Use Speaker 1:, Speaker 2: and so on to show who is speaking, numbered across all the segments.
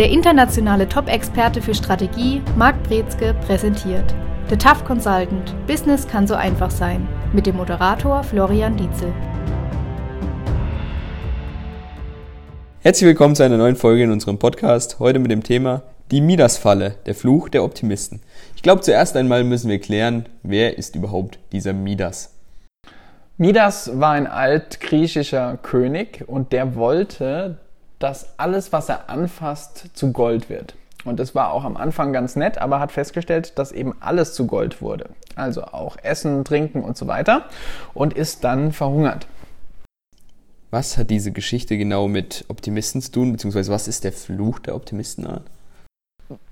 Speaker 1: Der internationale Top-Experte für Strategie, Marc Brezke, präsentiert The Tough Consultant – Business kann so einfach sein mit dem Moderator Florian Dietzel.
Speaker 2: Herzlich willkommen zu einer neuen Folge in unserem Podcast. Heute mit dem Thema die Midas-Falle, der Fluch der Optimisten. Ich glaube, zuerst einmal müssen wir klären, wer ist überhaupt dieser Midas?
Speaker 3: Midas war ein altgriechischer König und der wollte, dass alles, was er anfasst, zu Gold wird. Und das war auch am Anfang ganz nett, aber hat festgestellt, dass eben alles zu Gold wurde. Also auch Essen, Trinken und so weiter. Und ist dann verhungert.
Speaker 2: Was hat diese Geschichte genau mit Optimisten zu tun, beziehungsweise was ist der Fluch der Optimistenart?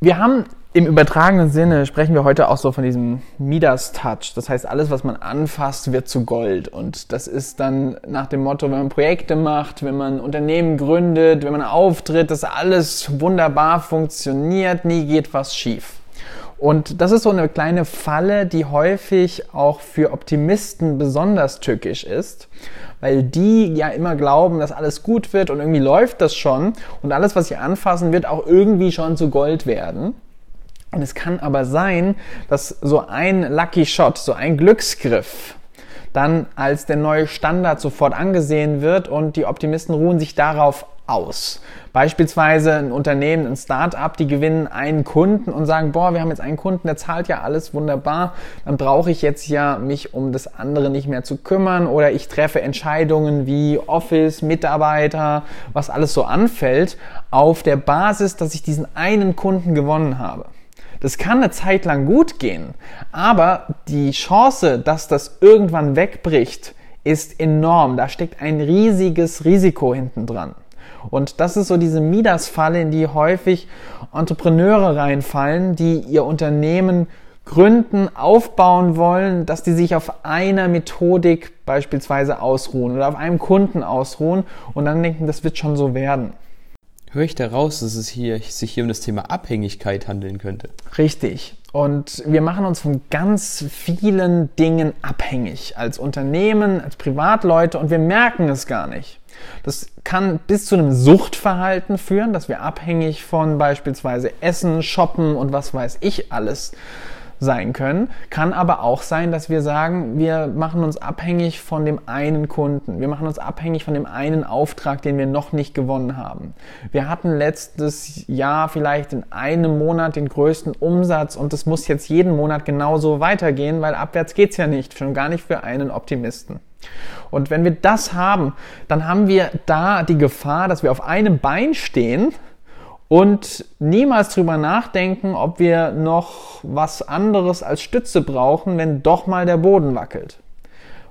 Speaker 3: Wir haben im übertragenen Sinne sprechen wir heute auch so von diesem Midas-Touch. Das heißt, alles, was man anfasst, wird zu Gold. Und das ist dann nach dem Motto, wenn man Projekte macht, wenn man Unternehmen gründet, wenn man auftritt, dass alles wunderbar funktioniert, nie geht was schief. Und das ist so eine kleine Falle, die häufig auch für Optimisten besonders tückisch ist, weil die ja immer glauben, dass alles gut wird und irgendwie läuft das schon und alles, was sie anfassen, wird auch irgendwie schon zu Gold werden. Und es kann aber sein, dass so ein Lucky Shot, so ein Glücksgriff, dann als der neue Standard sofort angesehen wird und die Optimisten ruhen sich darauf aus. Beispielsweise ein Unternehmen, ein Start-up, die gewinnen einen Kunden und sagen, boah, wir haben jetzt einen Kunden, der zahlt ja alles wunderbar, dann brauche ich jetzt ja mich um das andere nicht mehr zu kümmern oder ich treffe Entscheidungen wie Office, Mitarbeiter, was alles so anfällt, auf der Basis, dass ich diesen einen Kunden gewonnen habe. Das kann eine Zeit lang gut gehen, aber die Chance, dass das irgendwann wegbricht, ist enorm. Da steckt ein riesiges Risiko hinten dran. Und das ist so diese Midas-Falle, in die häufig Entrepreneure reinfallen, die ihr Unternehmen gründen, aufbauen wollen, dass die sich auf einer Methodik beispielsweise ausruhen oder auf einem Kunden ausruhen und dann denken, das wird schon so werden
Speaker 2: höre ich daraus, dass es hier, sich hier um das Thema Abhängigkeit handeln könnte.
Speaker 3: Richtig. Und wir machen uns von ganz vielen Dingen abhängig. Als Unternehmen, als Privatleute und wir merken es gar nicht. Das kann bis zu einem Suchtverhalten führen, dass wir abhängig von beispielsweise Essen, Shoppen und was weiß ich alles sein können. Kann aber auch sein, dass wir sagen, wir machen uns abhängig von dem einen Kunden. Wir machen uns abhängig von dem einen Auftrag, den wir noch nicht gewonnen haben. Wir hatten letztes Jahr vielleicht in einem Monat den größten Umsatz und es muss jetzt jeden Monat genauso weitergehen, weil abwärts geht's ja nicht, schon gar nicht für einen Optimisten. Und wenn wir das haben, dann haben wir da die Gefahr, dass wir auf einem Bein stehen und niemals drüber nachdenken, ob wir noch was anderes als Stütze brauchen, wenn doch mal der Boden wackelt.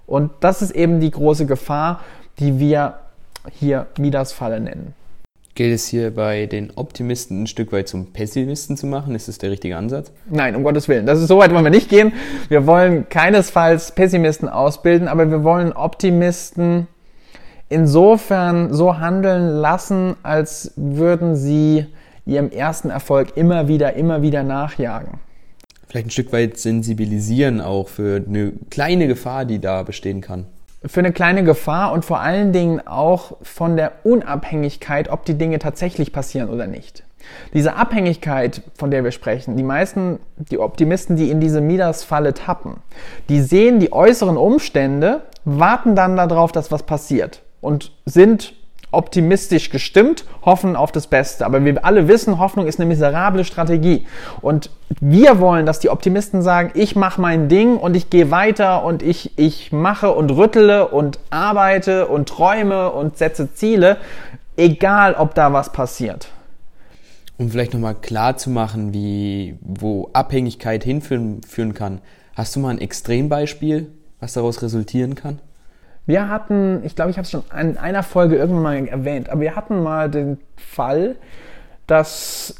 Speaker 3: Und das ist eben die große Gefahr, die wir hier Midas-Falle nennen.
Speaker 2: Gilt es hier bei den Optimisten ein Stück weit zum Pessimisten zu machen? Ist das der richtige Ansatz?
Speaker 3: Nein, um Gottes Willen. Das ist so weit wollen wir nicht gehen. Wir wollen keinesfalls Pessimisten ausbilden, aber wir wollen Optimisten insofern so handeln lassen, als würden sie ihrem ersten Erfolg immer wieder, immer wieder nachjagen.
Speaker 2: Vielleicht ein Stück weit sensibilisieren auch für eine kleine Gefahr, die da bestehen kann.
Speaker 3: Für eine kleine Gefahr und vor allen Dingen auch von der Unabhängigkeit, ob die Dinge tatsächlich passieren oder nicht. Diese Abhängigkeit, von der wir sprechen, die meisten, die Optimisten, die in diese Midas-Falle tappen, die sehen die äußeren Umstände, warten dann darauf, dass was passiert und sind optimistisch gestimmt, hoffen auf das Beste. Aber wir alle wissen, Hoffnung ist eine miserable Strategie. Und wir wollen, dass die Optimisten sagen, ich mache mein Ding und ich gehe weiter und ich, ich mache und rüttele und arbeite und träume und setze Ziele, egal ob da was passiert.
Speaker 2: Um vielleicht nochmal klar zu machen, wie, wo Abhängigkeit hinführen führen kann. Hast du mal ein Extrembeispiel, was daraus resultieren kann?
Speaker 3: Wir hatten, ich glaube, ich habe es schon in einer Folge irgendwann mal erwähnt, aber wir hatten mal den Fall, dass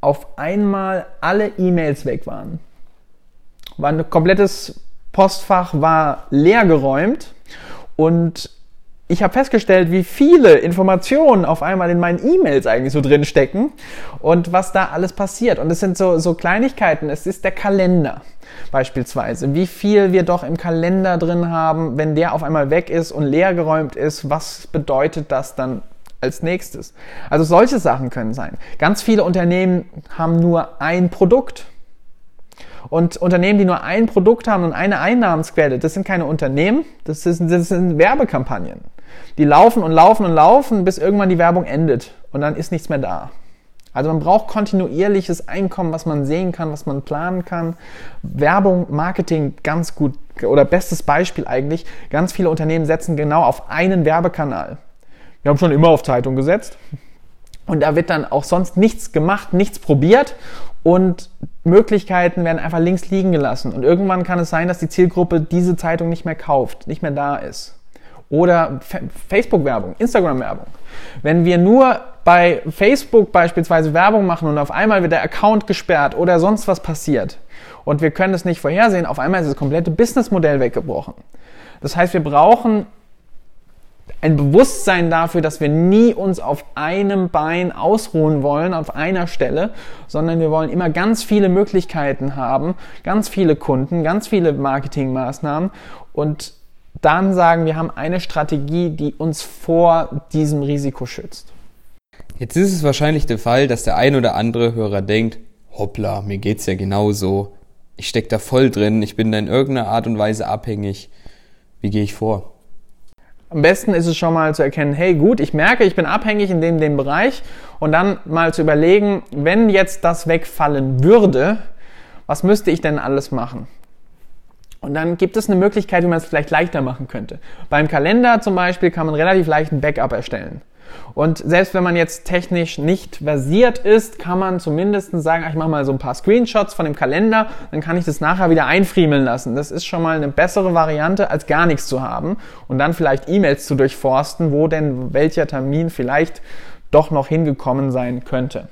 Speaker 3: auf einmal alle E-Mails weg waren. War ein komplettes Postfach war leer geräumt und ich habe festgestellt, wie viele Informationen auf einmal in meinen E-Mails eigentlich so drin stecken und was da alles passiert. Und es sind so, so Kleinigkeiten. Es ist der Kalender beispielsweise. Wie viel wir doch im Kalender drin haben, wenn der auf einmal weg ist und leer geräumt ist, was bedeutet das dann als nächstes. Also solche Sachen können sein. Ganz viele Unternehmen haben nur ein Produkt. Und Unternehmen, die nur ein Produkt haben und eine Einnahmensquelle, das sind keine Unternehmen, das, ist, das sind Werbekampagnen. Die laufen und laufen und laufen, bis irgendwann die Werbung endet und dann ist nichts mehr da. Also man braucht kontinuierliches Einkommen, was man sehen kann, was man planen kann. Werbung, Marketing ganz gut oder bestes Beispiel eigentlich. Ganz viele Unternehmen setzen genau auf einen Werbekanal. Wir haben schon immer auf Zeitung gesetzt. Und da wird dann auch sonst nichts gemacht, nichts probiert und Möglichkeiten werden einfach links liegen gelassen. Und irgendwann kann es sein, dass die Zielgruppe diese Zeitung nicht mehr kauft, nicht mehr da ist. Oder Facebook-Werbung, Instagram-Werbung. Wenn wir nur bei Facebook beispielsweise Werbung machen und auf einmal wird der Account gesperrt oder sonst was passiert und wir können es nicht vorhersehen, auf einmal ist das komplette Businessmodell weggebrochen. Das heißt, wir brauchen ein Bewusstsein dafür, dass wir nie uns auf einem Bein ausruhen wollen, auf einer Stelle, sondern wir wollen immer ganz viele Möglichkeiten haben, ganz viele Kunden, ganz viele Marketingmaßnahmen und dann sagen, wir haben eine Strategie, die uns vor diesem Risiko schützt.
Speaker 2: Jetzt ist es wahrscheinlich der Fall, dass der ein oder andere Hörer denkt, hoppla, mir geht's ja genauso. Ich steck da voll drin, ich bin da in irgendeiner Art und Weise abhängig. Wie gehe ich vor?
Speaker 3: Am besten ist es schon mal zu erkennen, hey gut, ich merke, ich bin abhängig in dem, dem Bereich und dann mal zu überlegen, wenn jetzt das wegfallen würde, was müsste ich denn alles machen? Und dann gibt es eine Möglichkeit, wie man es vielleicht leichter machen könnte. Beim Kalender zum Beispiel kann man relativ leicht ein Backup erstellen. Und selbst wenn man jetzt technisch nicht versiert ist, kann man zumindest sagen, ich mache mal so ein paar Screenshots von dem Kalender, dann kann ich das nachher wieder einfriemeln lassen. Das ist schon mal eine bessere Variante, als gar nichts zu haben und dann vielleicht E-Mails zu durchforsten, wo denn welcher Termin vielleicht doch noch hingekommen sein könnte.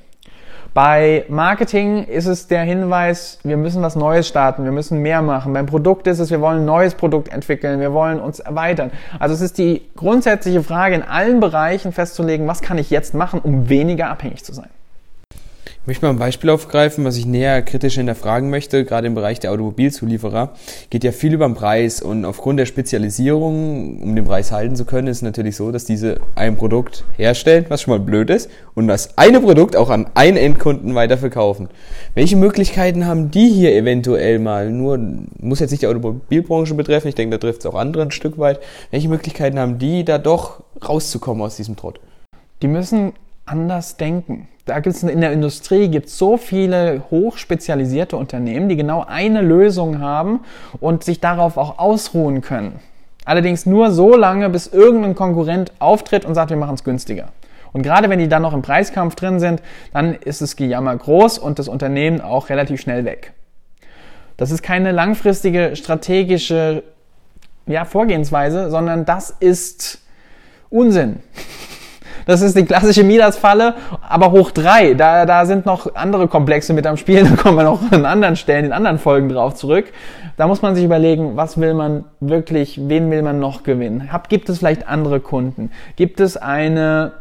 Speaker 3: Bei Marketing ist es der Hinweis, wir müssen was Neues starten, wir müssen mehr machen. Beim Produkt ist es, wir wollen ein neues Produkt entwickeln, wir wollen uns erweitern. Also es ist die grundsätzliche Frage in allen Bereichen festzulegen, was kann ich jetzt machen, um weniger abhängig zu sein.
Speaker 2: Ich möchte mal ein Beispiel aufgreifen, was ich näher kritisch hinterfragen möchte. Gerade im Bereich der Automobilzulieferer geht ja viel über den Preis und aufgrund der Spezialisierung, um den Preis halten zu können, ist es natürlich so, dass diese ein Produkt herstellen, was schon mal blöd ist, und das eine Produkt auch an einen Endkunden weiterverkaufen. Welche Möglichkeiten haben die hier eventuell mal? Nur muss jetzt nicht die Automobilbranche betreffen, ich denke, da trifft es auch andere ein Stück weit. Welche Möglichkeiten haben die, da doch rauszukommen aus diesem Trott?
Speaker 3: Die müssen anders denken. Da gibt es in der Industrie gibt so viele hochspezialisierte Unternehmen, die genau eine Lösung haben und sich darauf auch ausruhen können. Allerdings nur so lange, bis irgendein Konkurrent auftritt und sagt, wir machen es günstiger. Und gerade wenn die dann noch im Preiskampf drin sind, dann ist das Gejammer groß und das Unternehmen auch relativ schnell weg. Das ist keine langfristige strategische ja, Vorgehensweise, sondern das ist Unsinn. Das ist die klassische Midas-Falle, aber hoch drei. Da, da sind noch andere Komplexe mit am Spiel. Da kommen wir noch an anderen Stellen, in anderen Folgen drauf zurück. Da muss man sich überlegen, was will man wirklich, wen will man noch gewinnen? Hab, gibt es vielleicht andere Kunden? Gibt es eine,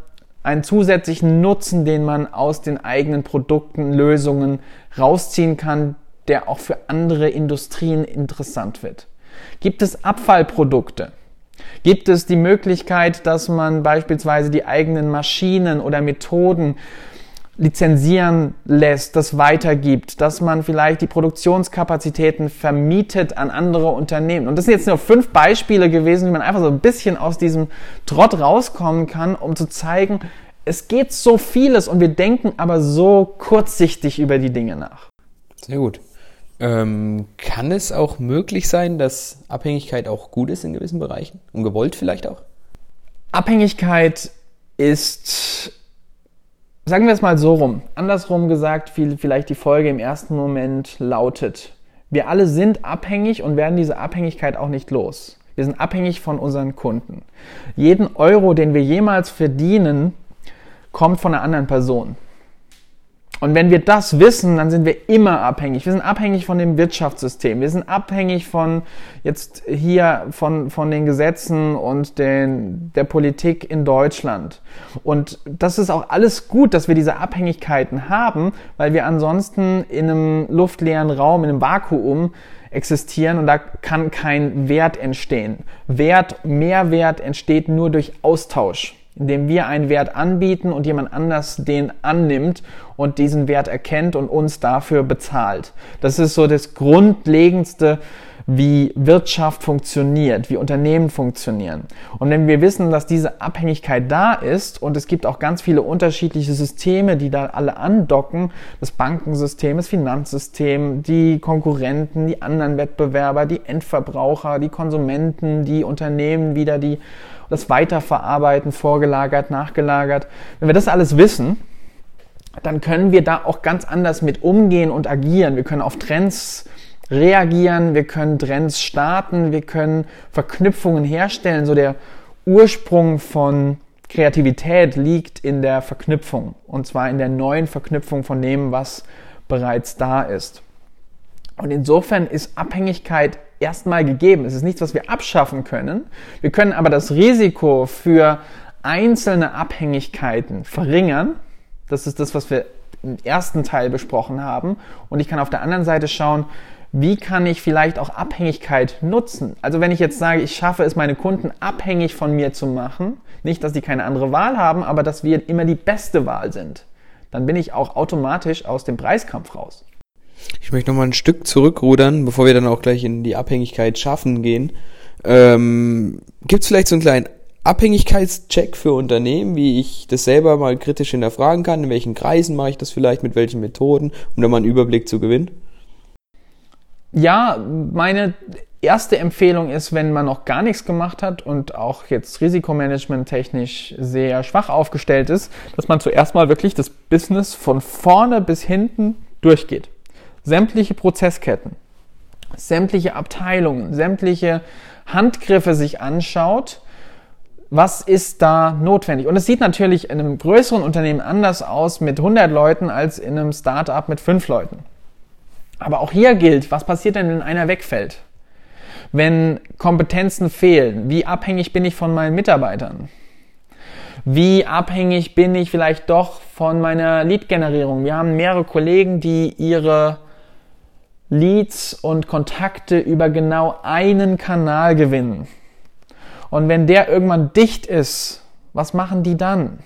Speaker 3: einen zusätzlichen Nutzen, den man aus den eigenen Produkten, Lösungen rausziehen kann, der auch für andere Industrien interessant wird? Gibt es Abfallprodukte? Gibt es die Möglichkeit, dass man beispielsweise die eigenen Maschinen oder Methoden lizenzieren lässt, das weitergibt, dass man vielleicht die Produktionskapazitäten vermietet an andere Unternehmen. Und das sind jetzt nur fünf Beispiele gewesen, wie man einfach so ein bisschen aus diesem Trott rauskommen kann, um zu zeigen, es geht so vieles und wir denken aber so kurzsichtig über die Dinge nach.
Speaker 2: Sehr gut. Ähm, kann es auch möglich sein, dass Abhängigkeit auch gut ist in gewissen Bereichen und gewollt vielleicht auch?
Speaker 3: Abhängigkeit ist, sagen wir es mal so rum, andersrum gesagt, wie vielleicht die Folge im ersten Moment lautet. Wir alle sind abhängig und werden diese Abhängigkeit auch nicht los. Wir sind abhängig von unseren Kunden. Jeden Euro, den wir jemals verdienen, kommt von einer anderen Person. Und wenn wir das wissen, dann sind wir immer abhängig. Wir sind abhängig von dem Wirtschaftssystem. Wir sind abhängig von jetzt hier von, von den Gesetzen und den, der Politik in Deutschland. Und das ist auch alles gut, dass wir diese Abhängigkeiten haben, weil wir ansonsten in einem luftleeren Raum, in einem Vakuum existieren und da kann kein Wert entstehen. Wert, Mehrwert entsteht nur durch Austausch. Indem wir einen Wert anbieten und jemand anders den annimmt und diesen Wert erkennt und uns dafür bezahlt. Das ist so das Grundlegendste, wie Wirtschaft funktioniert, wie Unternehmen funktionieren. Und wenn wir wissen, dass diese Abhängigkeit da ist und es gibt auch ganz viele unterschiedliche Systeme, die da alle andocken, das Bankensystem, das Finanzsystem, die Konkurrenten, die anderen Wettbewerber, die Endverbraucher, die Konsumenten, die Unternehmen wieder, die das Weiterverarbeiten, vorgelagert, nachgelagert. Wenn wir das alles wissen, dann können wir da auch ganz anders mit umgehen und agieren. Wir können auf Trends reagieren, wir können Trends starten, wir können Verknüpfungen herstellen. So der Ursprung von Kreativität liegt in der Verknüpfung und zwar in der neuen Verknüpfung von dem, was bereits da ist. Und insofern ist Abhängigkeit erstmal gegeben. Es ist nichts, was wir abschaffen können. Wir können aber das Risiko für einzelne Abhängigkeiten verringern. Das ist das, was wir im ersten Teil besprochen haben. Und ich kann auf der anderen Seite schauen, wie kann ich vielleicht auch Abhängigkeit nutzen? Also wenn ich jetzt sage, ich schaffe es, meine Kunden abhängig von mir zu machen, nicht, dass die keine andere Wahl haben, aber dass wir immer die beste Wahl sind, dann bin ich auch automatisch aus dem Preiskampf raus.
Speaker 2: Ich möchte noch mal ein Stück zurückrudern, bevor wir dann auch gleich in die Abhängigkeit schaffen gehen. Ähm, Gibt es vielleicht so einen kleinen Abhängigkeitscheck für Unternehmen, wie ich das selber mal kritisch hinterfragen kann? In welchen Kreisen mache ich das vielleicht, mit welchen Methoden, um da mal einen Überblick zu gewinnen?
Speaker 3: ja, meine erste Empfehlung ist, wenn man noch gar nichts gemacht hat und auch jetzt Risikomanagement technisch sehr schwach aufgestellt ist, dass man zuerst mal wirklich das Business von vorne bis hinten durchgeht. Sämtliche Prozessketten, sämtliche Abteilungen, sämtliche Handgriffe sich anschaut, was ist da notwendig? Und es sieht natürlich in einem größeren Unternehmen anders aus mit 100 Leuten als in einem Startup mit 5 Leuten. Aber auch hier gilt, was passiert denn, wenn einer wegfällt? Wenn Kompetenzen fehlen, wie abhängig bin ich von meinen Mitarbeitern? Wie abhängig bin ich vielleicht doch von meiner Lead-Generierung? Wir haben mehrere Kollegen, die ihre Leads und Kontakte über genau einen Kanal gewinnen. Und wenn der irgendwann dicht ist, was machen die dann?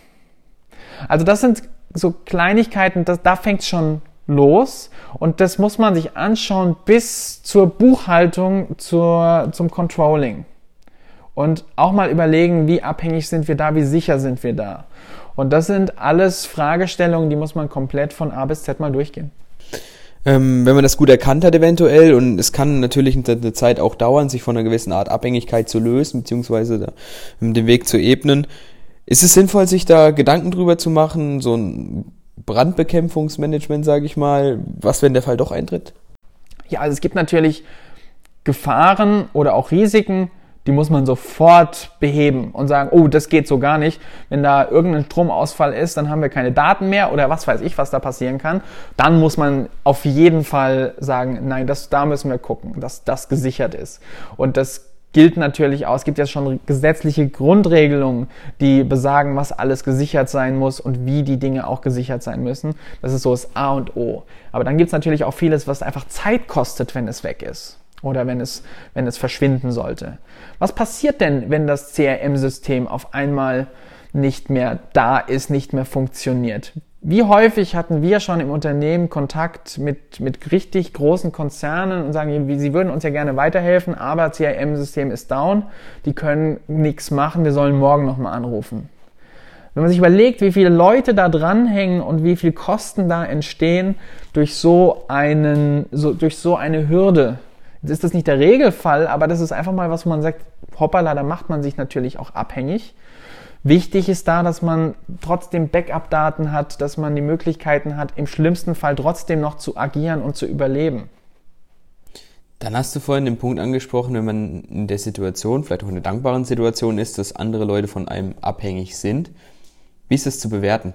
Speaker 3: Also das sind so Kleinigkeiten, das, da fängt es schon los und das muss man sich anschauen bis zur Buchhaltung, zur, zum Controlling. Und auch mal überlegen, wie abhängig sind wir da, wie sicher sind wir da. Und das sind alles Fragestellungen, die muss man komplett von A bis Z mal durchgehen.
Speaker 2: Ähm, wenn man das gut erkannt hat eventuell und es kann natürlich eine Zeit auch dauern, sich von einer gewissen Art Abhängigkeit zu lösen, beziehungsweise den Weg zu ebnen, ist es sinnvoll, sich da Gedanken drüber zu machen, so ein Brandbekämpfungsmanagement, sage ich mal, was, wenn der Fall doch eintritt?
Speaker 3: Ja, also es gibt natürlich Gefahren oder auch Risiken, die muss man sofort beheben und sagen, oh, das geht so gar nicht. Wenn da irgendein Stromausfall ist, dann haben wir keine Daten mehr oder was weiß ich, was da passieren kann. Dann muss man auf jeden Fall sagen, nein, das, da müssen wir gucken, dass das gesichert ist. Und das gilt natürlich auch. Es gibt ja schon gesetzliche Grundregelungen, die besagen, was alles gesichert sein muss und wie die Dinge auch gesichert sein müssen. Das ist so das A und O. Aber dann gibt es natürlich auch vieles, was einfach Zeit kostet, wenn es weg ist oder wenn es, wenn es verschwinden sollte. Was passiert denn, wenn das CRM-System auf einmal nicht mehr da ist, nicht mehr funktioniert? Wie häufig hatten wir schon im Unternehmen Kontakt mit, mit richtig großen Konzernen und sagen, sie würden uns ja gerne weiterhelfen, aber CRM-System ist down, die können nichts machen, wir sollen morgen nochmal anrufen. Wenn man sich überlegt, wie viele Leute da dranhängen und wie viel Kosten da entstehen durch so einen, so, durch so eine Hürde, ist das nicht der Regelfall, aber das ist einfach mal was, wo man sagt, hoppala, da macht man sich natürlich auch abhängig. Wichtig ist da, dass man trotzdem Backup-Daten hat, dass man die Möglichkeiten hat, im schlimmsten Fall trotzdem noch zu agieren und zu überleben.
Speaker 2: Dann hast du vorhin den Punkt angesprochen, wenn man in der Situation, vielleicht auch in einer dankbaren Situation ist, dass andere Leute von einem abhängig sind. Wie ist das zu bewerten?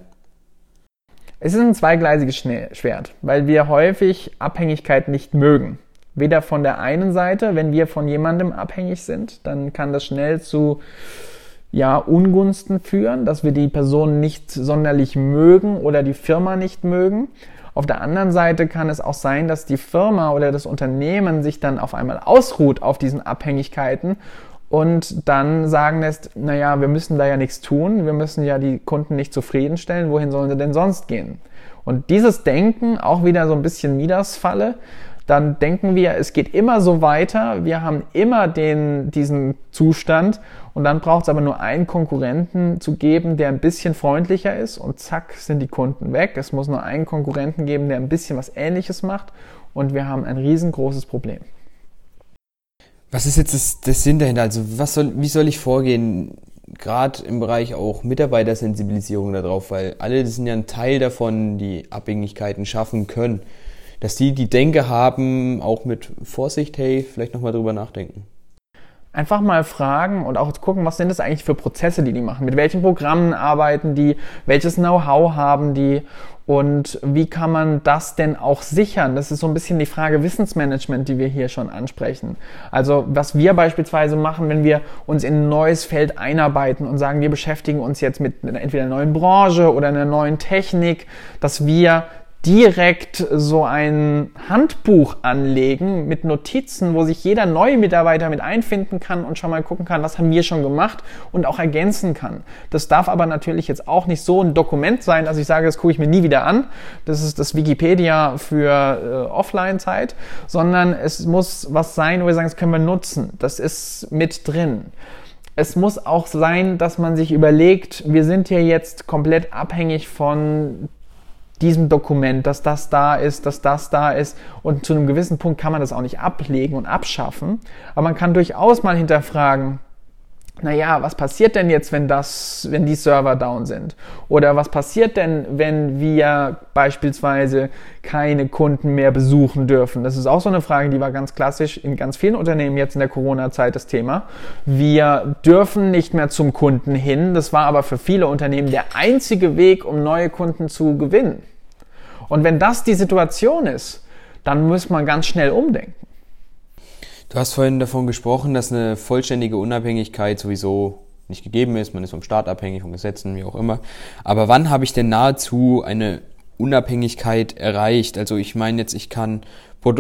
Speaker 3: Es ist ein zweigleisiges Schwert, weil wir häufig Abhängigkeit nicht mögen. Weder von der einen Seite, wenn wir von jemandem abhängig sind, dann kann das schnell zu ja, Ungunsten führen, dass wir die Person nicht sonderlich mögen oder die Firma nicht mögen. Auf der anderen Seite kann es auch sein, dass die Firma oder das Unternehmen sich dann auf einmal ausruht auf diesen Abhängigkeiten und dann sagen lässt, naja, wir müssen da ja nichts tun, wir müssen ja die Kunden nicht zufriedenstellen, wohin sollen sie denn sonst gehen? Und dieses Denken, auch wieder so ein bisschen Midas-Falle, dann denken wir, es geht immer so weiter, wir haben immer den, diesen Zustand und dann braucht es aber nur einen Konkurrenten zu geben, der ein bisschen freundlicher ist und zack sind die Kunden weg. Es muss nur einen Konkurrenten geben, der ein bisschen was Ähnliches macht und wir haben ein riesengroßes Problem.
Speaker 2: Was ist jetzt das, das Sinn dahinter? Also was soll, wie soll ich vorgehen? Gerade im Bereich auch Mitarbeitersensibilisierung darauf, weil alle sind ja ein Teil davon, die Abhängigkeiten schaffen können. Dass die die Denke haben, auch mit Vorsicht, hey, vielleicht nochmal drüber nachdenken
Speaker 3: einfach mal fragen und auch gucken, was sind das eigentlich für Prozesse, die die machen, mit welchen Programmen arbeiten die, welches Know-how haben die und wie kann man das denn auch sichern? Das ist so ein bisschen die Frage Wissensmanagement, die wir hier schon ansprechen. Also was wir beispielsweise machen, wenn wir uns in ein neues Feld einarbeiten und sagen, wir beschäftigen uns jetzt mit entweder einer neuen Branche oder einer neuen Technik, dass wir direkt so ein Handbuch anlegen mit Notizen, wo sich jeder neue Mitarbeiter mit einfinden kann und schon mal gucken kann, was haben wir schon gemacht und auch ergänzen kann. Das darf aber natürlich jetzt auch nicht so ein Dokument sein, dass ich sage, das gucke ich mir nie wieder an. Das ist das Wikipedia für äh, Offline-Zeit, sondern es muss was sein, wo wir sagen, das können wir nutzen. Das ist mit drin es muss auch sein, dass man sich überlegt, wir sind hier jetzt komplett abhängig von diesem Dokument, dass das da ist, dass das da ist. Und zu einem gewissen Punkt kann man das auch nicht ablegen und abschaffen. Aber man kann durchaus mal hinterfragen, naja, was passiert denn jetzt, wenn das, wenn die Server down sind? Oder was passiert denn, wenn wir beispielsweise keine Kunden mehr besuchen dürfen? Das ist auch so eine Frage, die war ganz klassisch in ganz vielen Unternehmen jetzt in der Corona-Zeit das Thema. Wir dürfen nicht mehr zum Kunden hin. Das war aber für viele Unternehmen der einzige Weg, um neue Kunden zu gewinnen. Und wenn das die Situation ist, dann muss man ganz schnell umdenken.
Speaker 2: Du hast vorhin davon gesprochen, dass eine vollständige Unabhängigkeit sowieso nicht gegeben ist. Man ist vom Staat abhängig, von Gesetzen, wie auch immer. Aber wann habe ich denn nahezu eine Unabhängigkeit erreicht? Also ich meine jetzt, ich kann,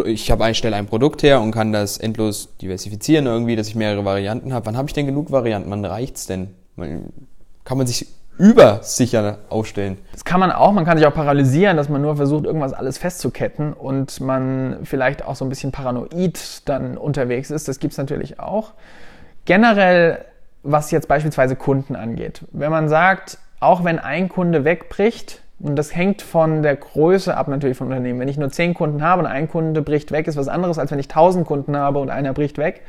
Speaker 2: ich habe stelle ein Produkt her und kann das endlos diversifizieren irgendwie, dass ich mehrere Varianten habe. Wann habe ich denn genug Varianten? Wann reicht's denn? Kann man sich übersicher aufstellen.
Speaker 3: Das kann man auch, man kann sich auch paralysieren, dass man nur versucht, irgendwas alles festzuketten und man vielleicht auch so ein bisschen paranoid dann unterwegs ist. Das gibt's natürlich auch. Generell, was jetzt beispielsweise Kunden angeht. Wenn man sagt, auch wenn ein Kunde wegbricht, und das hängt von der Größe ab natürlich vom Unternehmen. Wenn ich nur zehn Kunden habe und ein Kunde bricht weg, ist was anderes, als wenn ich tausend Kunden habe und einer bricht weg.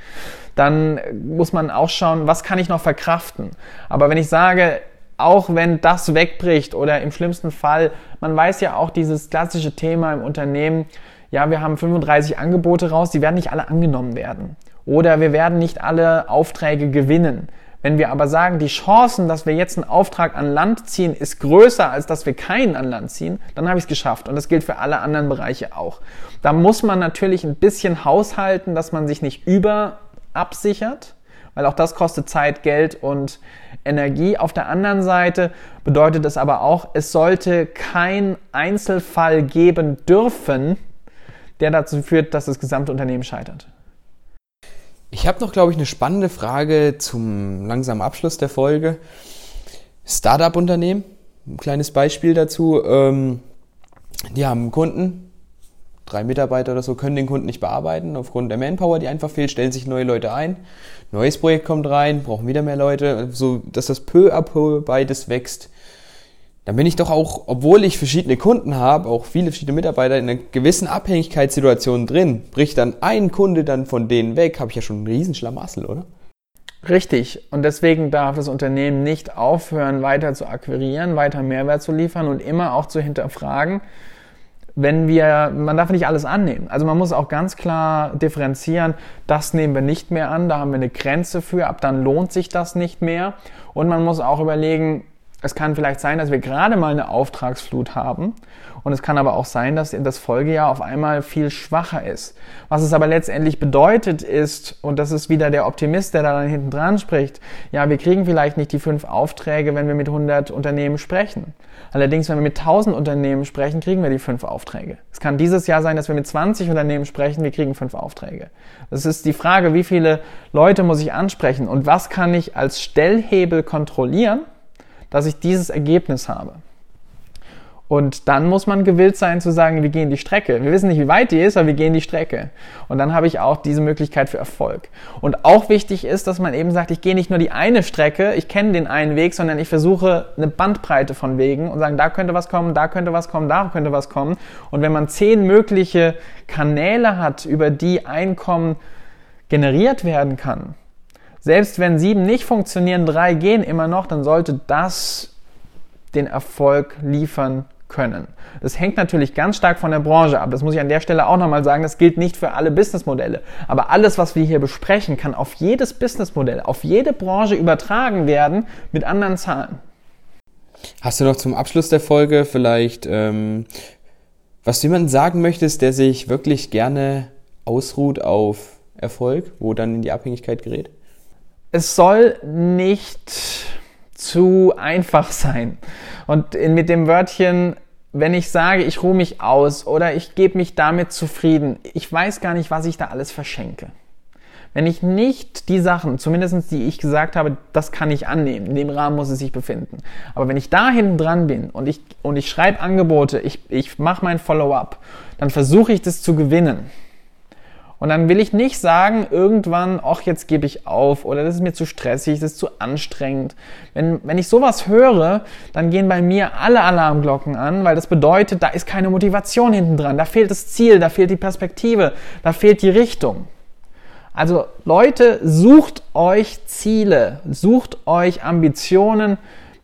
Speaker 3: Dann muss man auch schauen, was kann ich noch verkraften. Aber wenn ich sage, auch wenn das wegbricht oder im schlimmsten Fall, man weiß ja auch dieses klassische Thema im Unternehmen, ja, wir haben 35 Angebote raus, die werden nicht alle angenommen werden. Oder wir werden nicht alle Aufträge gewinnen. Wenn wir aber sagen, die Chancen, dass wir jetzt einen Auftrag an Land ziehen, ist größer, als dass wir keinen an Land ziehen, dann habe ich es geschafft. Und das gilt für alle anderen Bereiche auch. Da muss man natürlich ein bisschen haushalten, dass man sich nicht überabsichert, weil auch das kostet Zeit, Geld und Energie. Auf der anderen Seite bedeutet es aber auch, es sollte kein Einzelfall geben dürfen, der dazu führt, dass das gesamte Unternehmen scheitert.
Speaker 2: Ich habe noch, glaube ich, eine spannende Frage zum langsamen Abschluss der Folge. Startup-Unternehmen, ein kleines Beispiel dazu. Ähm, die haben einen Kunden, drei Mitarbeiter oder so können den Kunden nicht bearbeiten aufgrund der Manpower, die einfach fehlt, stellen sich neue Leute ein, neues Projekt kommt rein, brauchen wieder mehr Leute, so dass das peu à peu beides wächst. Dann bin ich doch auch, obwohl ich verschiedene Kunden habe, auch viele verschiedene Mitarbeiter in einer gewissen Abhängigkeitssituation drin. Bricht dann ein Kunde dann von denen weg, habe ich ja schon einen riesen Schlamassel, oder?
Speaker 3: Richtig. Und deswegen darf das Unternehmen nicht aufhören, weiter zu akquirieren, weiter Mehrwert zu liefern und immer auch zu hinterfragen, wenn wir, man darf nicht alles annehmen. Also man muss auch ganz klar differenzieren, das nehmen wir nicht mehr an, da haben wir eine Grenze für, ab dann lohnt sich das nicht mehr. Und man muss auch überlegen, Es kann vielleicht sein, dass wir gerade mal eine Auftragsflut haben und es kann aber auch sein, dass das Folgejahr auf einmal viel schwacher ist. Was es aber letztendlich bedeutet ist, und das ist wieder der Optimist, der da dann hinten dran spricht, ja, wir kriegen vielleicht nicht die fünf Aufträge, wenn wir mit 100 Unternehmen sprechen. Allerdings, wenn wir mit 1000 Unternehmen sprechen, kriegen wir die fünf Aufträge. Es kann dieses Jahr sein, dass wir mit 20 Unternehmen sprechen, wir kriegen fünf Aufträge. Das ist die Frage, wie viele Leute muss ich ansprechen und was kann ich als Stellhebel kontrollieren, dass ich dieses Ergebnis habe. Und dann muss man gewillt sein zu sagen, wir gehen die Strecke. Wir wissen nicht, wie weit die ist, aber wir gehen die Strecke. Und dann habe ich auch diese Möglichkeit für Erfolg. Und auch wichtig ist, dass man eben sagt, ich gehe nicht nur die eine Strecke, ich kenne den einen Weg, sondern ich versuche eine Bandbreite von Wegen und sagen, da könnte was kommen, da könnte was kommen, da könnte was kommen. Und wenn man zehn mögliche Kanäle hat, über die Einkommen generiert werden kann, selbst wenn sieben nicht funktionieren, drei gehen immer noch, dann sollte das den Erfolg liefern können. Das hängt natürlich ganz stark von der Branche ab. Das muss ich an der Stelle auch nochmal sagen. Das gilt nicht für alle Businessmodelle. Aber alles, was wir hier besprechen, kann auf jedes Businessmodell, auf jede Branche übertragen werden mit anderen Zahlen.
Speaker 2: Hast du noch zum Abschluss der Folge vielleicht, ähm, was du jemandem sagen möchtest, der sich wirklich gerne ausruht auf Erfolg, wo dann in die Abhängigkeit gerät?
Speaker 3: Es soll nicht zu einfach sein. Und mit dem Wörtchen, wenn ich sage, ich ruhe mich aus oder ich gebe mich damit zufrieden, ich weiß gar nicht, was ich da alles verschenke. Wenn ich nicht die Sachen, zumindest die ich gesagt habe, das kann ich annehmen, in dem Rahmen muss es sich befinden. Aber wenn ich da hinten dran bin und ich, und ich schreibe Angebote, ich, ich mache mein Follow-up, dann versuche ich das zu gewinnen. Und dann will ich nicht sagen, irgendwann, ach, jetzt gebe ich auf oder das ist mir zu stressig, das ist zu anstrengend. Wenn, wenn ich sowas höre, dann gehen bei mir alle Alarmglocken an, weil das bedeutet, da ist keine Motivation hinten dran, da fehlt das Ziel, da fehlt die Perspektive, da fehlt die Richtung. Also Leute, sucht euch Ziele, sucht euch Ambitionen,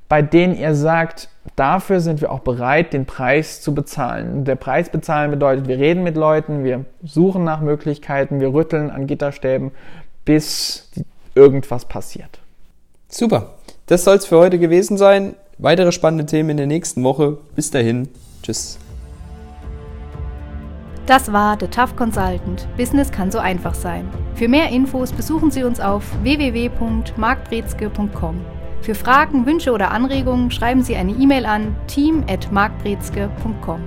Speaker 3: bei denen ihr sagt, dafür sind wir auch bereit, den Preis zu bezahlen. Der Preis bezahlen bedeutet, wir reden mit Leuten, wir suchen nach Möglichkeiten, wir rütteln an Gitterstäben, bis irgendwas passiert.
Speaker 2: Super. Das soll es für heute gewesen sein. Weitere spannende Themen in der nächsten Woche. Bis dahin. Tschüss.
Speaker 1: Das war The Tough Consultant. Business kann so einfach sein. Für mehr Infos besuchen Sie uns auf www.markbrezke.com. Für Fragen, Wünsche oder Anregungen schreiben Sie eine E-Mail an team@markbrezke.com.